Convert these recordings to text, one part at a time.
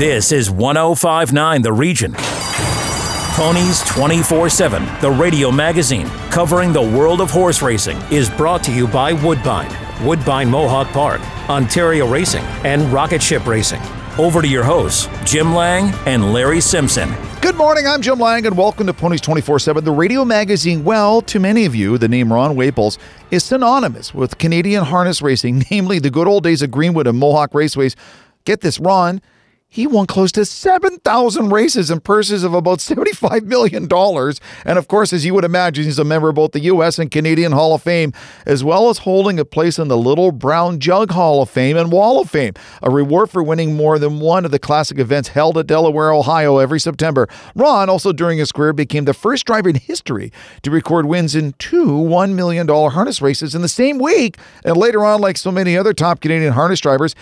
This is 1059 The Region. Ponies 24 7, the radio magazine covering the world of horse racing, is brought to you by Woodbine, Woodbine Mohawk Park, Ontario Racing, and Rocket Ship Racing. Over to your hosts, Jim Lang and Larry Simpson. Good morning, I'm Jim Lang, and welcome to Ponies 24 7, the radio magazine. Well, to many of you, the name Ron Waples is synonymous with Canadian harness racing, namely the good old days of Greenwood and Mohawk Raceways. Get this, Ron he won close to 7,000 races and purses of about $75 million. And of course, as you would imagine, he's a member of both the U.S. and Canadian Hall of Fame, as well as holding a place in the Little Brown Jug Hall of Fame and Wall of Fame, a reward for winning more than one of the classic events held at Delaware, Ohio every September. Ron, also during his career, became the first driver in history to record wins in two $1 million harness races in the same week. And later on, like so many other top Canadian harness drivers,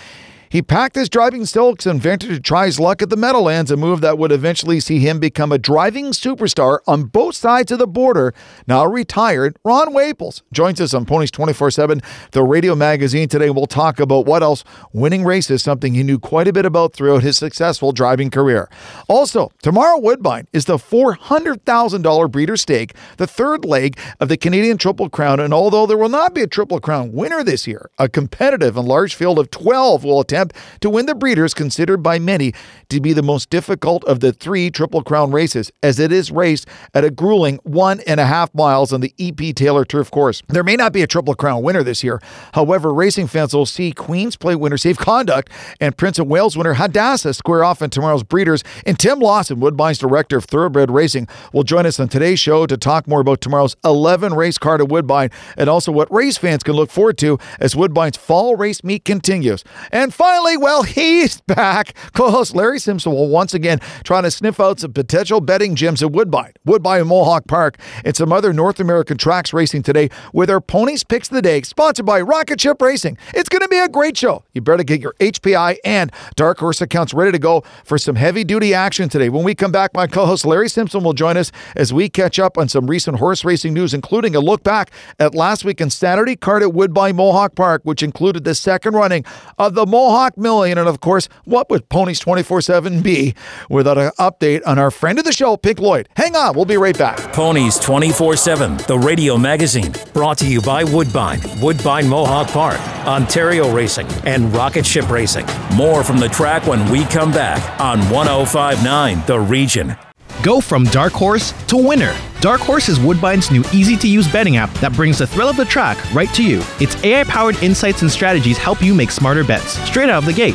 he packed his driving silks and ventured to try his luck at the Meadowlands, a move that would eventually see him become a driving superstar on both sides of the border. Now retired, Ron Waples joins us on Ponies 24 7, the radio magazine. Today, we'll talk about what else winning races, something he knew quite a bit about throughout his successful driving career. Also, tomorrow, Woodbine is the $400,000 breeder stake, the third leg of the Canadian Triple Crown. And although there will not be a Triple Crown winner this year, a competitive and large field of 12 will attempt attempt to win the Breeders, considered by many to be the most difficult of the three Triple Crown races, as it is raced at a grueling one and a half miles on the EP Taylor Turf Course. There may not be a Triple Crown winner this year. However, racing fans will see Queen's Plate winner Safe Conduct and Prince of Wales winner Hadassah square off in tomorrow's Breeders. And Tim Lawson, Woodbine's director of Thoroughbred Racing, will join us on today's show to talk more about tomorrow's 11 race card at Woodbine and also what race fans can look forward to as Woodbine's fall race meet continues. And finally, finally, well, he's back. Co host Larry Simpson will once again try to sniff out some potential betting gyms at Woodbine, Woodbine Mohawk Park, and some other North American tracks racing today with our Ponies Picks of the Day, sponsored by Rocket Ship Racing. It's going to be a great show. You better get your HPI and Dark Horse accounts ready to go for some heavy duty action today. When we come back, my co host Larry Simpson will join us as we catch up on some recent horse racing news, including a look back at last weekend's Saturday card at Woodbine Mohawk Park, which included the second running of the Mohawk Million. And of course, what would Ponies 24 7 be without an update on our friend of the show, Pink Lloyd? Hang on, we'll be right back. Ponies 24 7, the radio magazine, brought to you by Woodbine, Woodbine Mohawk Park, Ontario Racing, and Rocket Ship Racing. More from the track when we come back on 1059 The Region. Go from dark horse to winner. Dark Horse is Woodbine's new easy to use betting app that brings the thrill of the track right to you. Its AI powered insights and strategies help you make smarter bets straight out of the gate.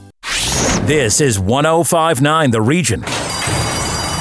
This is 1059 The Region.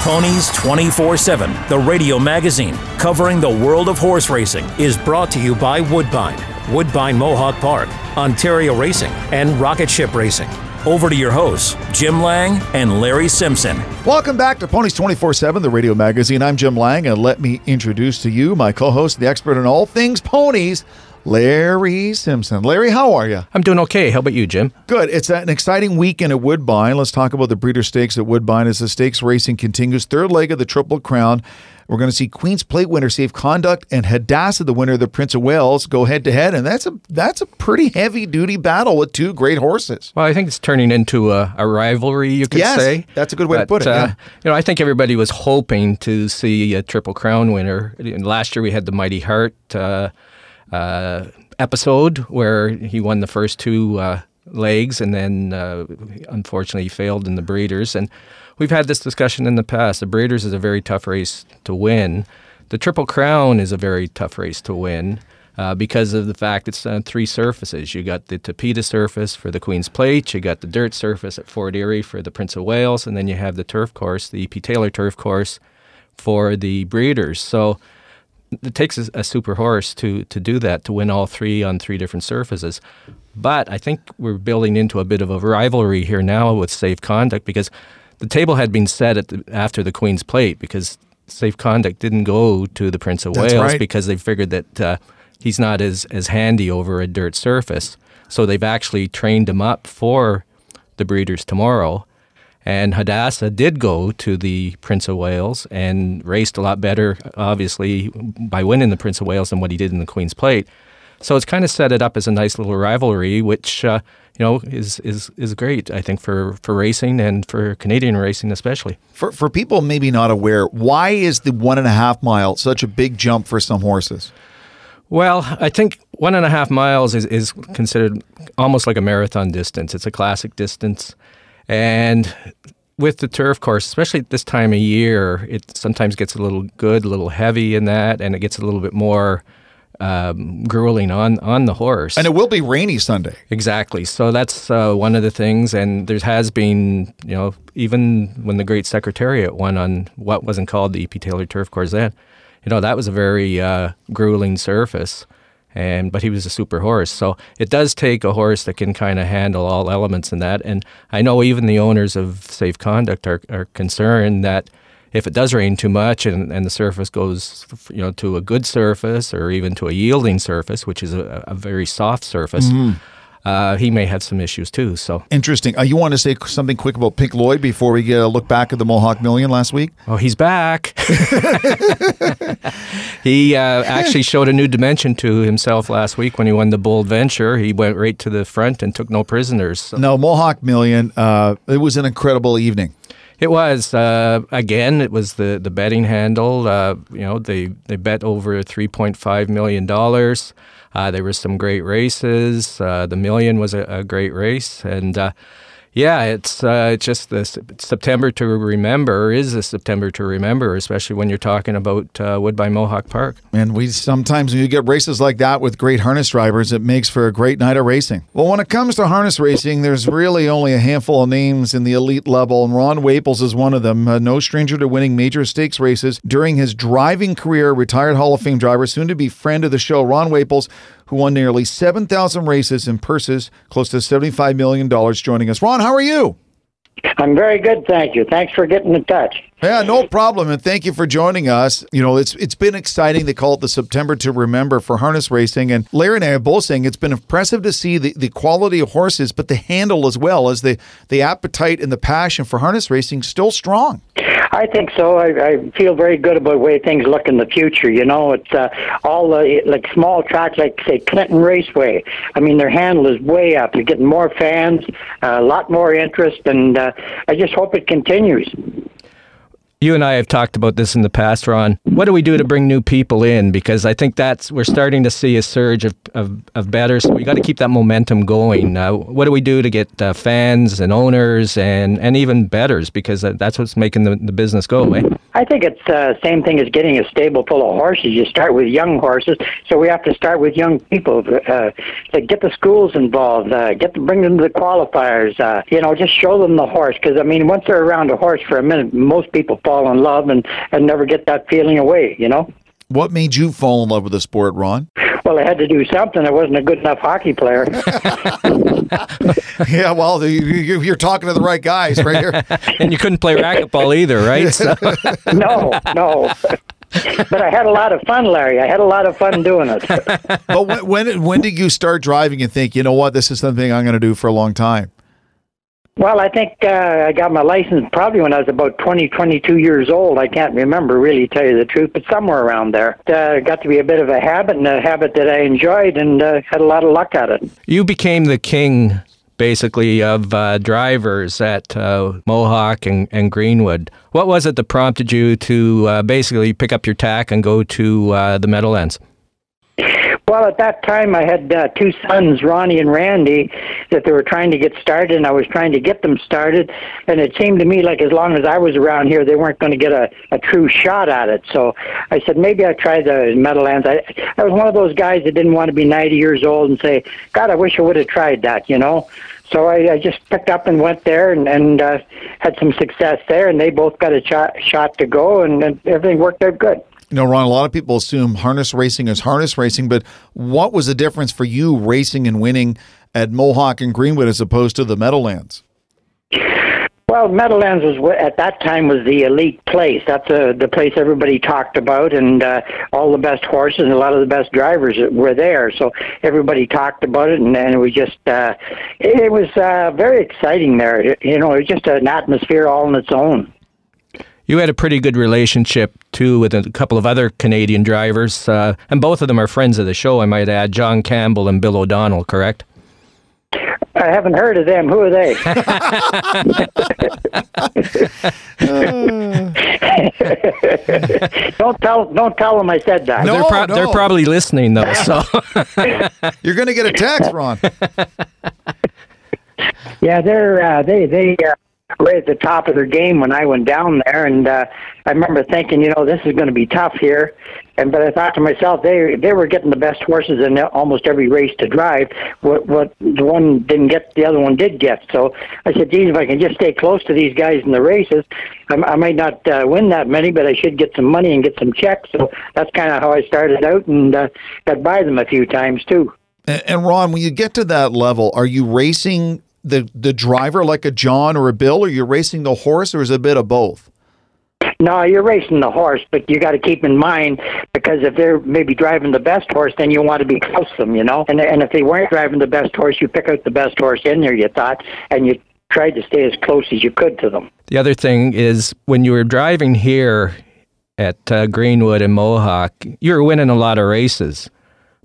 Ponies 24 7, the radio magazine covering the world of horse racing, is brought to you by Woodbine, Woodbine Mohawk Park, Ontario Racing, and Rocket Ship Racing. Over to your hosts, Jim Lang and Larry Simpson. Welcome back to Ponies 24 7, the radio magazine. I'm Jim Lang, and let me introduce to you my co host, the expert in all things ponies, Larry Simpson. Larry, how are you? I'm doing okay. How about you, Jim? Good. It's an exciting weekend at Woodbine. Let's talk about the Breeder Stakes at Woodbine as the stakes racing continues. Third leg of the Triple Crown. We're going to see Queen's Plate winner Safe Conduct and Hadassah, the winner of the Prince of Wales, go head to head, and that's a that's a pretty heavy duty battle with two great horses. Well, I think it's turning into a, a rivalry, you could yes, say. That's a good way but, to put it. Uh, yeah. You know, I think everybody was hoping to see a Triple Crown winner. Last year we had the Mighty Heart uh, uh, episode where he won the first two uh, legs and then uh, unfortunately failed in the Breeders. And we've had this discussion in the past. The Breeders is a very tough race to win. The Triple Crown is a very tough race to win. Uh, because of the fact it's on three surfaces. You got the Tapeta surface for the Queen's Plate, you got the dirt surface at Fort Erie for the Prince of Wales, and then you have the turf course, the EP Taylor turf course for the breeders. So it takes a, a, super horse to to do that to win all three on three different surfaces. But I think we're building into a bit of a rivalry here now with Safe Conduct because the table had been set at the, after the Queen's Plate because Safe Conduct didn't go to the Prince of That's Wales right. because they figured that uh, he's not as as handy over a dirt surface. So they've actually trained him up for the breeders tomorrow. And Hadassah did go to the Prince of Wales and raced a lot better, obviously, by winning the Prince of Wales than what he did in the Queen's Plate. So it's kind of set it up as a nice little rivalry, which uh, you know is is is great. I think for for racing and for Canadian racing especially. For for people maybe not aware, why is the one and a half mile such a big jump for some horses? Well, I think one and a half miles is, is considered almost like a marathon distance. It's a classic distance. And with the turf course, especially at this time of year, it sometimes gets a little good, a little heavy in that, and it gets a little bit more um, grueling on, on the horse. And it will be rainy Sunday. Exactly. So that's uh, one of the things. And there has been, you know, even when the Great Secretariat won on what wasn't called the EP Taylor Turf Course then, you know, that was a very uh, grueling surface. And but he was a super horse, so it does take a horse that can kind of handle all elements in that. And I know even the owners of Safe Conduct are, are concerned that if it does rain too much and, and the surface goes, you know, to a good surface or even to a yielding surface, which is a, a very soft surface, Mm-hmm. Uh, he may have some issues too. So, Interesting. Uh, you want to say something quick about Pink Lloyd before we get a look back at the Mohawk Million last week? oh, he's back. he uh, actually showed a new dimension to himself last week when he won the Bold Venture. He went right to the front and took no prisoners. So No, Mohawk Million. Uh, it was an incredible evening. It was uh, again. It was the the betting handle. Uh, you know, they they bet over three point five million dollars. Uh, there were some great races. Uh, the million was a, a great race, and uh, yeah, it's uh, just the September to remember is a September to remember, especially when you're talking about uh, Woodbine Mohawk Park. And we sometimes when you get races like that with great harness drivers, it makes for a great night of racing. Well, when it comes to harness racing, there's really only a handful of names in the elite level, and Ron Waples is one of them. Uh, no stranger to winning major stakes races during his driving career. Retired Hall of Fame driver, soon to be friend of the show, Ron Waples, who won nearly 7,000 races and purses close to $75 million, joining us. Ron, how are you? I'm very good, thank you. Thanks for getting in touch. Yeah, no problem, and thank you for joining us. You know, it's it's been exciting. They call it the September to Remember for harness racing, and Larry and I are both saying it's been impressive to see the, the quality of horses, but the handle as well as the the appetite and the passion for harness racing still strong. I think so. I, I feel very good about the way things look in the future. You know, it's uh, all like small tracks, like say Clinton Raceway. I mean, their handle is way up. You're getting more fans, uh, a lot more interest, and uh, I just hope it continues. You and I have talked about this in the past, Ron. What do we do to bring new people in? Because I think that's we're starting to see a surge of, of, of betters. So we got to keep that momentum going. Uh, what do we do to get uh, fans and owners and, and even betters? Because that's what's making the, the business go, eh? I think it's the uh, same thing as getting a stable full of horses. You start with young horses, so we have to start with young people. Uh, to get the schools involved, uh, get to bring them to the qualifiers. Uh, you know, just show them the horse. Because I mean, once they're around a horse for a minute, most people fall in love and and never get that feeling away. You know. What made you fall in love with the sport, Ron? Well, I had to do something. I wasn't a good enough hockey player. yeah, well, you, you're talking to the right guys right here. and you couldn't play racquetball either, right? So. no, no. but I had a lot of fun, Larry. I had a lot of fun doing it. but when, when when did you start driving and think, you know what, this is something I'm going to do for a long time? Well, I think uh, I got my license probably when I was about 20, 22 years old. I can't remember really, tell you the truth, but somewhere around there. Uh, got to be a bit of a habit and a habit that I enjoyed and uh, had a lot of luck at it. You became the king, basically, of uh, drivers at uh, Mohawk and, and Greenwood. What was it that prompted you to uh, basically pick up your tack and go to uh, the Meadowlands? Well, at that time, I had uh, two sons, Ronnie and Randy, that they were trying to get started, and I was trying to get them started. And it seemed to me like as long as I was around here, they weren't going to get a, a true shot at it. So I said maybe I try the Meadowlands. I, I was one of those guys that didn't want to be 90 years old and say, God, I wish I would have tried that, you know. So I, I just picked up and went there and, and uh, had some success there, and they both got a shot, shot to go, and, and everything worked out good. You know, Ron, a lot of people assume harness racing is harness racing, but what was the difference for you racing and winning at Mohawk and Greenwood as opposed to the Meadowlands? Well, Meadowlands was at that time was the elite place. That's uh, the place everybody talked about, and uh, all the best horses and a lot of the best drivers were there. So everybody talked about it, and, and it was just uh, it was uh, very exciting there. You know, it was just an atmosphere all on its own. You had a pretty good relationship too with a couple of other Canadian drivers, uh, and both of them are friends of the show. I might add, John Campbell and Bill O'Donnell. Correct? I haven't heard of them. Who are they? don't tell don't tell them I said that. No, they're, pro- no. they're probably listening though. So You're going to get a text, Ron. Yeah, they're uh, they they uh, were at the top of their game when I went down there, and uh, I remember thinking, you know, this is going to be tough here. And but I thought to myself, they they were getting the best horses in almost every race to drive. What what the one didn't get, the other one did get. So I said, geez, if I can just stay close to these guys in the races, I, I might not uh, win that many, but I should get some money and get some checks. So that's kind of how I started out, and uh, got by them a few times too. And Ron, when you get to that level, are you racing the the driver like a John or a Bill, or you're racing the horse, or is it a bit of both? No, you're racing the horse, but you got to keep in mind because if they're maybe driving the best horse, then you want to be close to them, you know. And and if they weren't driving the best horse, you pick out the best horse in there. You thought, and you tried to stay as close as you could to them. the other thing is when you were driving here at uh, Greenwood and Mohawk, you were winning a lot of races,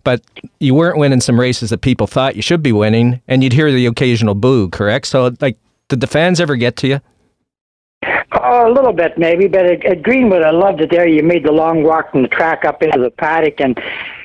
but you weren't winning some races that people thought you should be winning, and you'd hear the occasional boo. Correct? So, like, did the fans ever get to you? Oh, a little bit maybe, but at, at Greenwood, I loved it there. You made the long walk from the track up into the paddock, and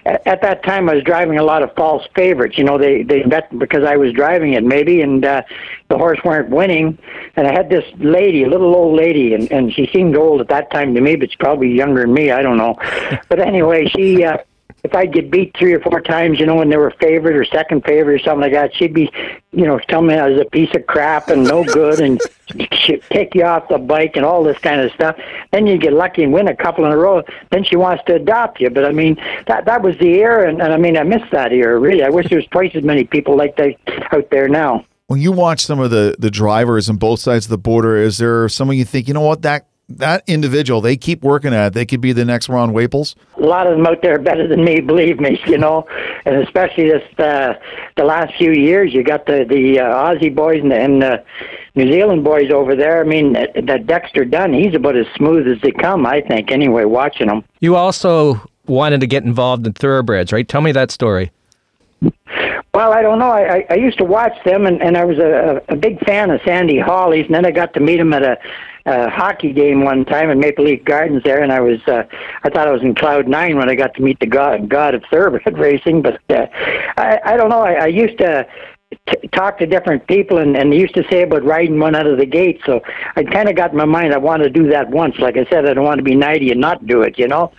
at, at that time, I was driving a lot of false favorites. You know, they they bet because I was driving it maybe, and uh, the horse weren't winning. And I had this lady, a little old lady, and and she seemed old at that time to me, but she's probably younger than me. I don't know. but anyway, she. Uh, if I'd get beat three or four times, you know, when they were favorite or second favorite or something like that, she'd be, you know, tell me I was a piece of crap and no good and she'd take you off the bike and all this kind of stuff. Then you get lucky and win a couple in a row. Then she wants to adopt you. But I mean, that that was the era, and, and I mean, I miss that era really. I wish there was twice as many people like that out there now. When you watch some of the the drivers on both sides of the border, is there someone you think, you know what, that that individual, they keep working at it. They could be the next Ron Waples. a lot of them out there are better than me, believe me, you know, and especially this uh, the last few years. You got the the uh, Aussie boys and the, and the New Zealand boys over there. I mean, that, that Dexter Dunn, he's about as smooth as they come, I think. Anyway, watching him. You also wanted to get involved in thoroughbreds, right? Tell me that story. Well, I don't know. I, I, I used to watch them, and, and I was a, a big fan of Sandy Hawley's, and then I got to meet him at a, a hockey game one time in Maple Leaf Gardens there, and I was uh, I thought I was in cloud nine when I got to meet the god god of thoroughbred racing. But uh, I I don't know. I, I used to t- talk to different people, and and they used to say about riding one out of the gate. So I kind of got in my mind I want to do that once. Like I said, I don't want to be ninety and not do it. You know.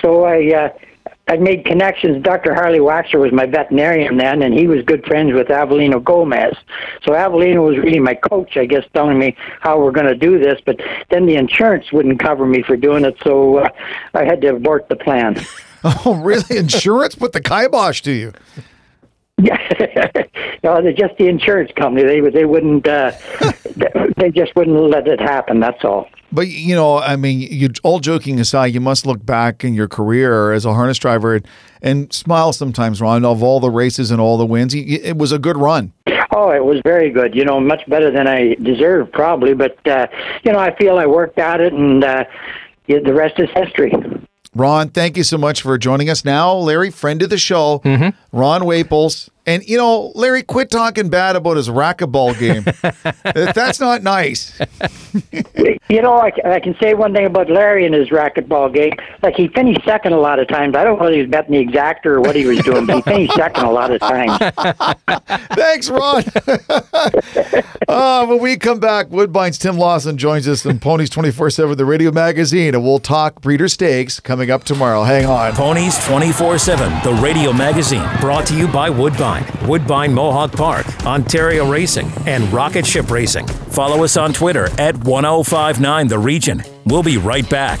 So I. Uh, I made connections. Dr. Harley Waxer was my veterinarian then, and he was good friends with Avelino Gomez. So Avelino was really my coach, I guess, telling me how we're going to do this. But then the insurance wouldn't cover me for doing it, so uh, I had to abort the plan. Oh, really? Insurance put the kibosh to you. Yeah, no, they're just the insurance company. They they wouldn't. Uh, they just wouldn't let it happen. That's all. But you know, I mean, you all joking aside, you must look back in your career as a harness driver and, and smile sometimes, Ron, of all the races and all the wins. It was a good run. Oh, it was very good. You know, much better than I deserved, probably. But uh, you know, I feel I worked at it, and uh, the rest is history. Ron, thank you so much for joining us. Now, Larry, friend of the show, mm-hmm. Ron Waples. And, you know, Larry, quit talking bad about his racquetball game. That's not nice. you know, I, I can say one thing about Larry and his racquetball game. Like, he finished second a lot of times. I don't know if he was betting the exactor or what he was doing, but he finished second a lot of times. Thanks, Ron. uh, when we come back, Woodbine's Tim Lawson joins us in Ponies 24 7, the radio magazine, and we'll talk breeder stakes coming up tomorrow. Hang on. Ponies 24 7, the radio magazine, brought to you by Woodbine. Woodbine Mohawk Park, Ontario Racing, and Rocket Ship Racing. Follow us on Twitter at 1059 The Region. We'll be right back.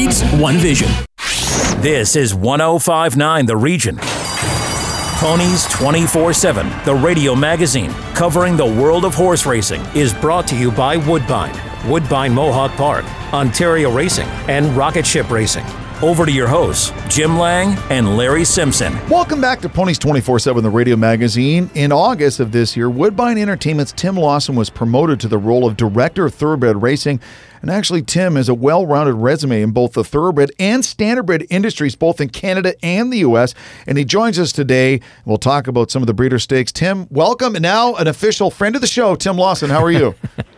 one vision. This is 1059 The Region. Ponies 24 7, the radio magazine covering the world of horse racing, is brought to you by Woodbine, Woodbine Mohawk Park, Ontario Racing, and Rocket Ship Racing. Over to your hosts, Jim Lang and Larry Simpson. Welcome back to Ponies 24 7, the radio magazine. In August of this year, Woodbine Entertainment's Tim Lawson was promoted to the role of Director of Thoroughbred Racing. And actually, Tim has a well rounded resume in both the thoroughbred and standardbred industries, both in Canada and the U.S. And he joins us today. We'll talk about some of the breeder stakes. Tim, welcome. And now, an official friend of the show, Tim Lawson. How are you?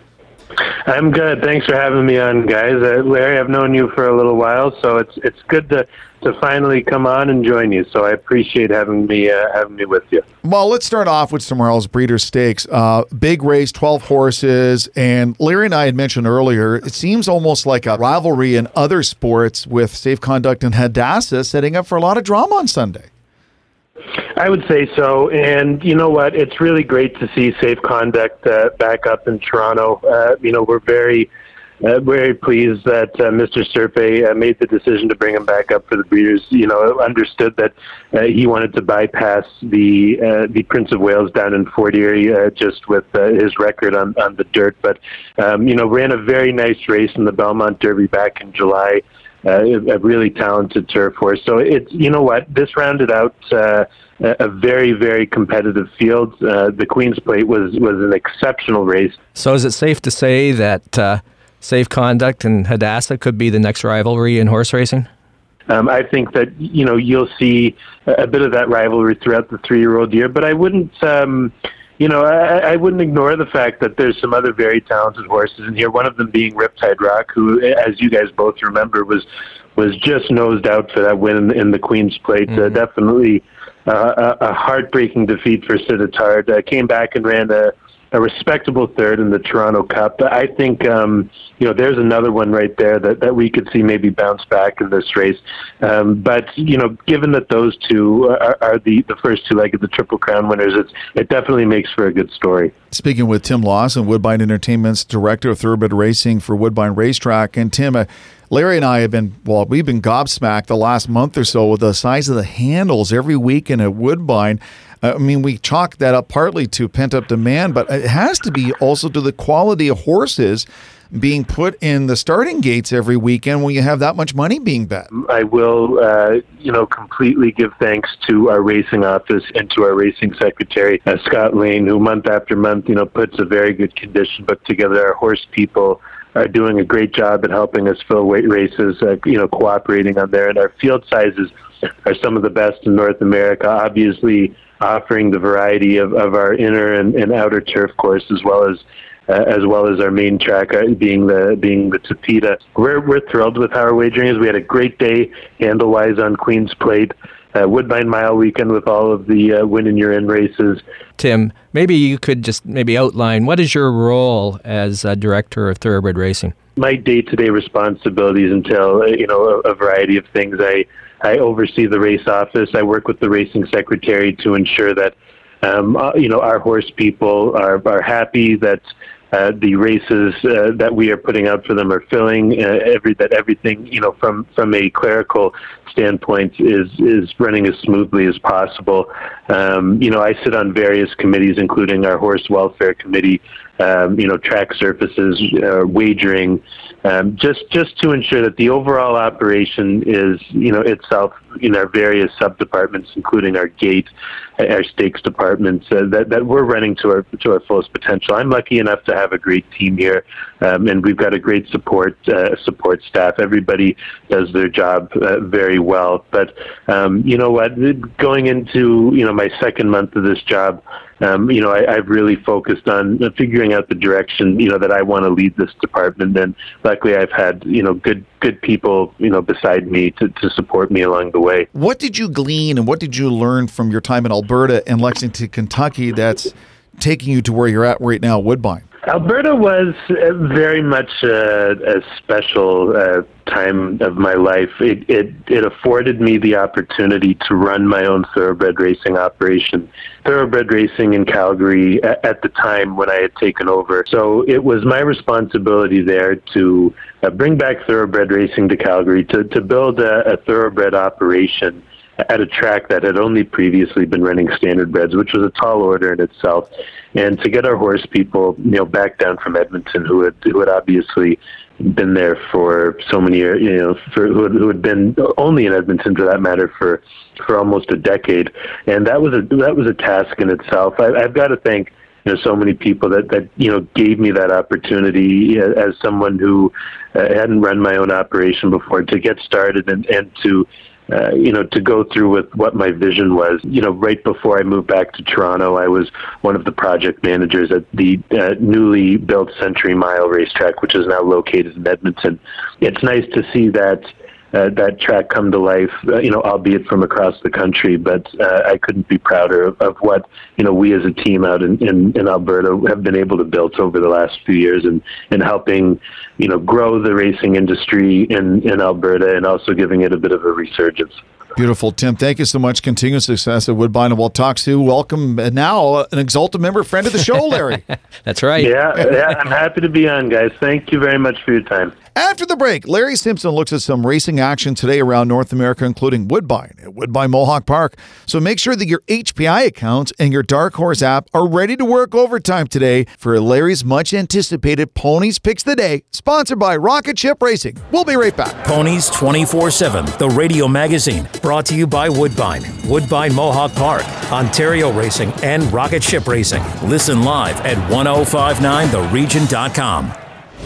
I'm good. Thanks for having me on, guys. Uh, Larry, I've known you for a little while, so it's it's good to to finally come on and join you. So I appreciate having me uh, having me with you. Well, let's start off with tomorrow's Breeder Stakes. Uh, big race, twelve horses, and Larry and I had mentioned earlier. It seems almost like a rivalry in other sports with Safe Conduct and Hadassah setting up for a lot of drama on Sunday. I would say so. And you know what? It's really great to see Safe Conduct uh, back up in Toronto. Uh, you know, we're very. Uh, very pleased that uh, Mr. Serpe uh, made the decision to bring him back up for the breeders. You know, understood that uh, he wanted to bypass the uh, the Prince of Wales down in Fort Erie uh, just with uh, his record on on the dirt. But um, you know, ran a very nice race in the Belmont Derby back in July a really talented turf horse. So it's you know what this rounded out uh, a very very competitive field. Uh, the Queen's Plate was was an exceptional race. So is it safe to say that uh, Safe Conduct and Hadassah could be the next rivalry in horse racing? Um, I think that you know you'll see a bit of that rivalry throughout the three-year-old year, but I wouldn't. Um, you know, I, I wouldn't ignore the fact that there's some other very talented horses in here. One of them being Riptide Rock, who, as you guys both remember, was was just nosed out for that win in, the Queen's Plate. Uh, mm-hmm. Uh, definitely uh, a, a heartbreaking defeat for Sittard. Uh, came back and ran a a respectable third in the Toronto Cup. I think um, you know there's another one right there that, that we could see maybe bounce back in this race. Um, but you know, given that those two are, are the the first two leg of the Triple Crown winners, it's it definitely makes for a good story. Speaking with Tim Lawson, Woodbine Entertainment's director of thoroughbred racing for Woodbine Racetrack, and Tim. Uh, Larry and I have been, well, we've been gobsmacked the last month or so with the size of the handles every weekend at Woodbine. I mean, we chalk that up partly to pent up demand, but it has to be also to the quality of horses being put in the starting gates every weekend when you have that much money being bet. I will, uh, you know, completely give thanks to our racing office and to our racing secretary, uh, Scott Lane, who month after month, you know, puts a very good condition book together. Our horse people are doing a great job at helping us fill weight races, uh, you know, cooperating on there. And our field sizes are some of the best in North America, obviously offering the variety of, of our inner and, and outer turf course as well as uh, as well as our main track uh, being the being the Tapeta. We're we're thrilled with how our wagering is. We had a great day handle wise on Queen's Plate. Uh, Woodbine Mile weekend with all of the uh, win and you're in races. Tim, maybe you could just maybe outline what is your role as a director of thoroughbred racing? My day-to-day responsibilities entail, uh, you know, a, a variety of things. I I oversee the race office. I work with the racing secretary to ensure that um, uh, you know our horse people are are happy that uh, the races uh, that we are putting out for them are filling. Uh, every that everything you know from from a clerical standpoint is is running as smoothly as possible. Um, you know, I sit on various committees, including our horse welfare committee. Um, you know, track surfaces, uh, wagering, um, just just to ensure that the overall operation is you know itself in our various sub departments, including our gate, our stakes departments, uh, that that we're running to our to our fullest potential. I'm lucky enough to have a great team here, um, and we've got a great support uh, support staff. Everybody does their job uh, very well. But um, you know what? Going into you know my second month of this job, um, you know I, I've really focused on figuring out the direction you know that I want to lead this department. And luckily, I've had you know good good people you know beside me to, to support me along the way. What did you glean and what did you learn from your time in Alberta and Lexington, Kentucky? That's taking you to where you're at right now, Woodbine. Alberta was uh, very much a, a special uh, time of my life. It, it it afforded me the opportunity to run my own thoroughbred racing operation. Thoroughbred racing in Calgary at, at the time when I had taken over. So it was my responsibility there to uh, bring back thoroughbred racing to Calgary to to build a, a thoroughbred operation at a track that had only previously been running standardbreds, which was a tall order in itself. And to get our horse people, you know, back down from Edmonton, who had who had obviously been there for so many years, you know, for who had, who had been only in Edmonton for that matter for for almost a decade, and that was a that was a task in itself. I, I've got to thank you know so many people that that you know gave me that opportunity as someone who uh, hadn't run my own operation before to get started and and to uh, you know, to go through with what my vision was. You know, right before I moved back to Toronto, I was one of the project managers at the uh, newly built Century Mile racetrack, which is now located in Edmonton. It's nice to see that uh, that track come to life, uh, you know, albeit from across the country. But uh, I couldn't be prouder of, of what you know we as a team out in, in, in Alberta have been able to build over the last few years, and and helping you know grow the racing industry in in Alberta, and also giving it a bit of a resurgence. Beautiful, Tim. Thank you so much. Continued success at Woodbine, and we'll talk to welcome uh, now an Exalted member, friend of the show, Larry. That's right. Yeah, yeah, I'm happy to be on, guys. Thank you very much for your time. After the break, Larry Simpson looks at some racing action today around North America, including Woodbine at Woodbine Mohawk Park. So make sure that your HPI accounts and your Dark Horse app are ready to work overtime today for Larry's much anticipated Ponies Picks the Day, sponsored by Rocket Ship Racing. We'll be right back. Ponies 24 7, the radio magazine, brought to you by Woodbine, Woodbine Mohawk Park, Ontario Racing, and Rocket Ship Racing. Listen live at 1059theregion.com.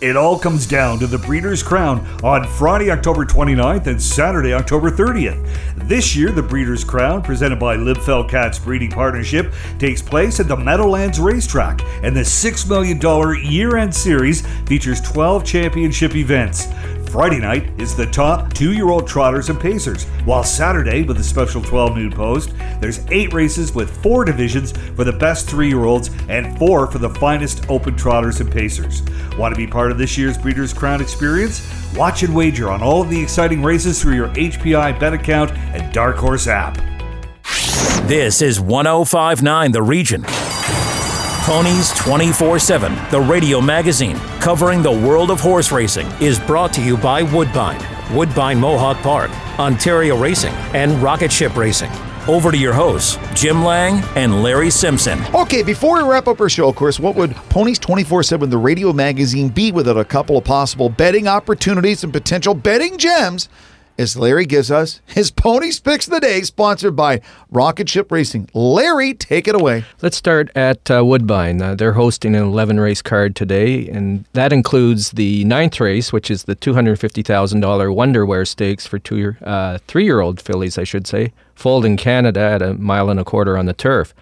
It all comes down to the Breeders' Crown on Friday, October 29th and Saturday, October 30th. This year, the Breeders' Crown, presented by Libfell Cats Breeding Partnership, takes place at the Meadowlands Racetrack, and the $6 million year end series features 12 championship events. Friday night is the top two year old trotters and pacers, while Saturday, with a special 12 noon post, there's eight races with four divisions for the best three year olds and four for the finest open trotters and pacers. Want to be part of this year's Breeders' Crown experience? Watch and wager on all of the exciting races through your HPI bet account and Dark Horse app. This is 1059 The Region. Ponies 24 7, the radio magazine covering the world of horse racing, is brought to you by Woodbine, Woodbine Mohawk Park, Ontario Racing, and Rocket Ship Racing. Over to your hosts, Jim Lang and Larry Simpson. Okay, before we wrap up our show, of course, what would Ponies 24 7, the radio magazine, be without a couple of possible betting opportunities and potential betting gems? As Larry gives us his Ponies Picks of the Day, sponsored by Rocket Ship Racing. Larry, take it away. Let's start at uh, Woodbine. Uh, they're hosting an 11 race card today, and that includes the ninth race, which is the $250,000 Wonder Where Stakes for two, uh, three year old fillies, I should say, foaled in Canada at a mile and a quarter on the turf.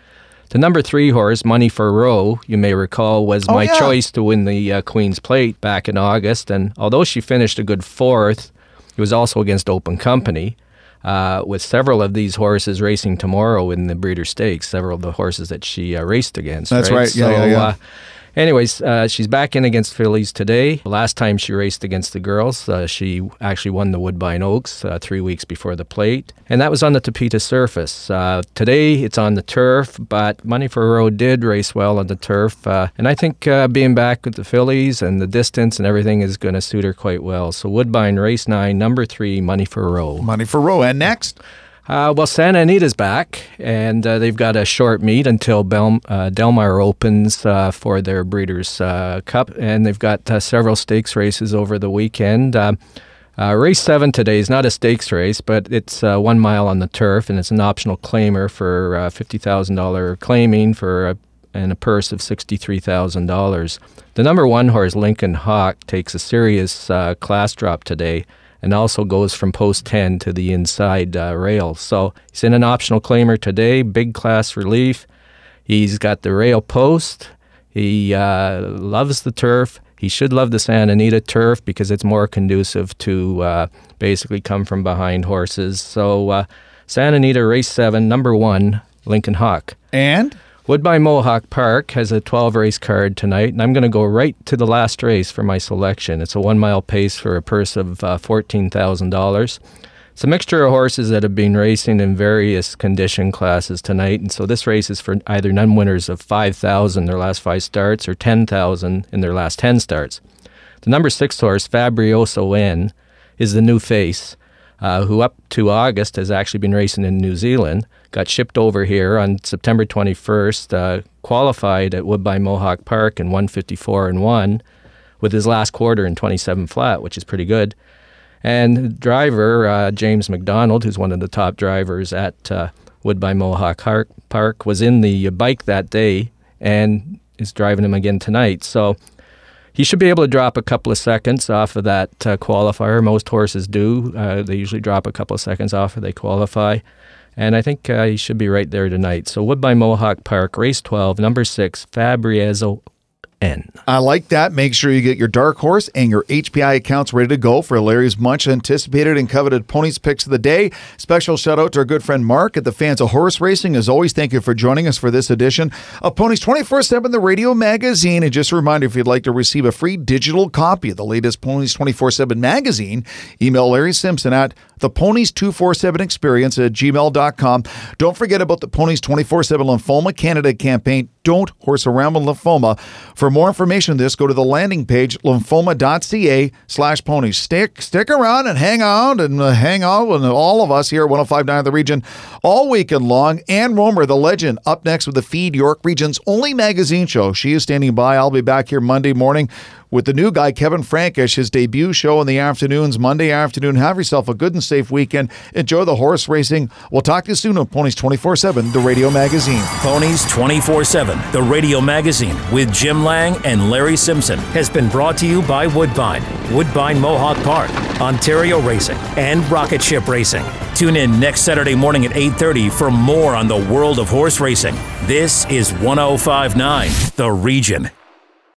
The number three horse, Munnyfor Ro, you may recall, was Oh, my yeah. choice to win the uh, Queen's Plate back in August. And although she finished a good fourth, it was also against Open Company, uh, with several of these horses racing tomorrow in the Breeder Stakes, several of the horses that she uh, raced against. That's right. Yeah, so, yeah, yeah. Anyways, uh, she's back in against fillies today. Last time she raced against the girls, uh, she actually won the Woodbine Oaks uh, three weeks before the plate, and that was on the Tapeta surface. Uh, today it's on the turf, but Munnyfor Ro did race well on the turf, uh, and I think uh, being back with the fillies and the distance and everything is going to suit her quite well. So Woodbine race nine, number three, Munnyfor Ro. Money for Row. And next? Uh, well, Santa Anita's back, and uh, they've got a short meet until Bel- uh, Delmar opens uh, for their Breeders' uh, Cup, and they've got uh, several stakes races over the weekend. Um, race seven today is not a stakes race, but it's one mile on the turf, and it's an optional claimer for fifty thousand dollar claiming for a, and a purse of sixty three thousand dollars. The number one horse, Lincoln Hawk, takes a serious class drop today and also goes from post 10 to the inside uh, rail. So he's in an optional claimer today, big class relief. He's got the rail post. He uh, loves the turf. He should love the Santa Anita turf because it's more conducive to uh, basically come from behind horses. So uh, Santa Anita race seven, number one, Lincoln Hawk. And? Woodbine Mohawk Park has a 12 race card tonight, and I'm going to go right to the last race for my selection. It's a one mile pace for a purse of uh, $14,000. It's a mixture of horses that have been racing in various condition classes tonight, and so this race is for either non winners of 5,000 their last five starts or 10,000 in their last 10 starts. The number six horse, Fabrioso N, is the new face, uh, who up to August has actually been racing in New Zealand. Got shipped over here on September 21st, uh, qualified at Woodbine Mohawk Park in 154 and 1 with his last quarter in 27 flat, which is pretty good. And driver, uh, James McDonald, who's one of the top drivers at uh, Woodbine Mohawk Park, Park, was in the bike that day and is driving him again tonight. So he should be able to drop a couple of seconds off of that uh, qualifier. Most horses do. Uh, they usually drop a couple of seconds off if they qualify. And I think uh, he should be right there tonight. So Woodbine Mohawk Park, race 12, number 6, Fabriezzo N. I like that. Make sure you get your dark horse and your HPI accounts ready to go for Larry's much anticipated and coveted ponies picks of the day. Special shout out to our good friend Mark at the Fans of Horse Racing. As always, thank you for joining us for this edition of Ponies 24 7, the radio magazine. And just a reminder if you'd like to receive a free digital copy of the latest Ponies 24 7 magazine, email Larry Simpson at the Ponies 247 experience at gmail.com. Don't forget about the Ponies 24 7 Lymphoma Canada campaign. Don't horse around with lymphoma. For more information on this, go to the landing page, lymphoma.ca slash ponies. Stick, stick around and hang out and uh, hang out with all of us here at 1059 The Region all weekend long. Ann Rohmer, the legend, up next with the Feed York Region's only magazine show. She is standing by. I'll be back here Monday morning with the new guy, Kevin Frankish, his debut show in the afternoons, Monday afternoon. Have yourself a good and safe weekend. Enjoy the horse racing. We'll talk to you soon on Ponies 24 7, the radio magazine. Ponies 24 7, the radio magazine with Jim Lang and Larry Simpson has been brought to you by Woodbine, Woodbine Mohawk Park, Ontario Racing, and Rocket Ship Racing. Tune in next Saturday morning at 8:30 for more on the world of horse racing. This is 1059 The Region.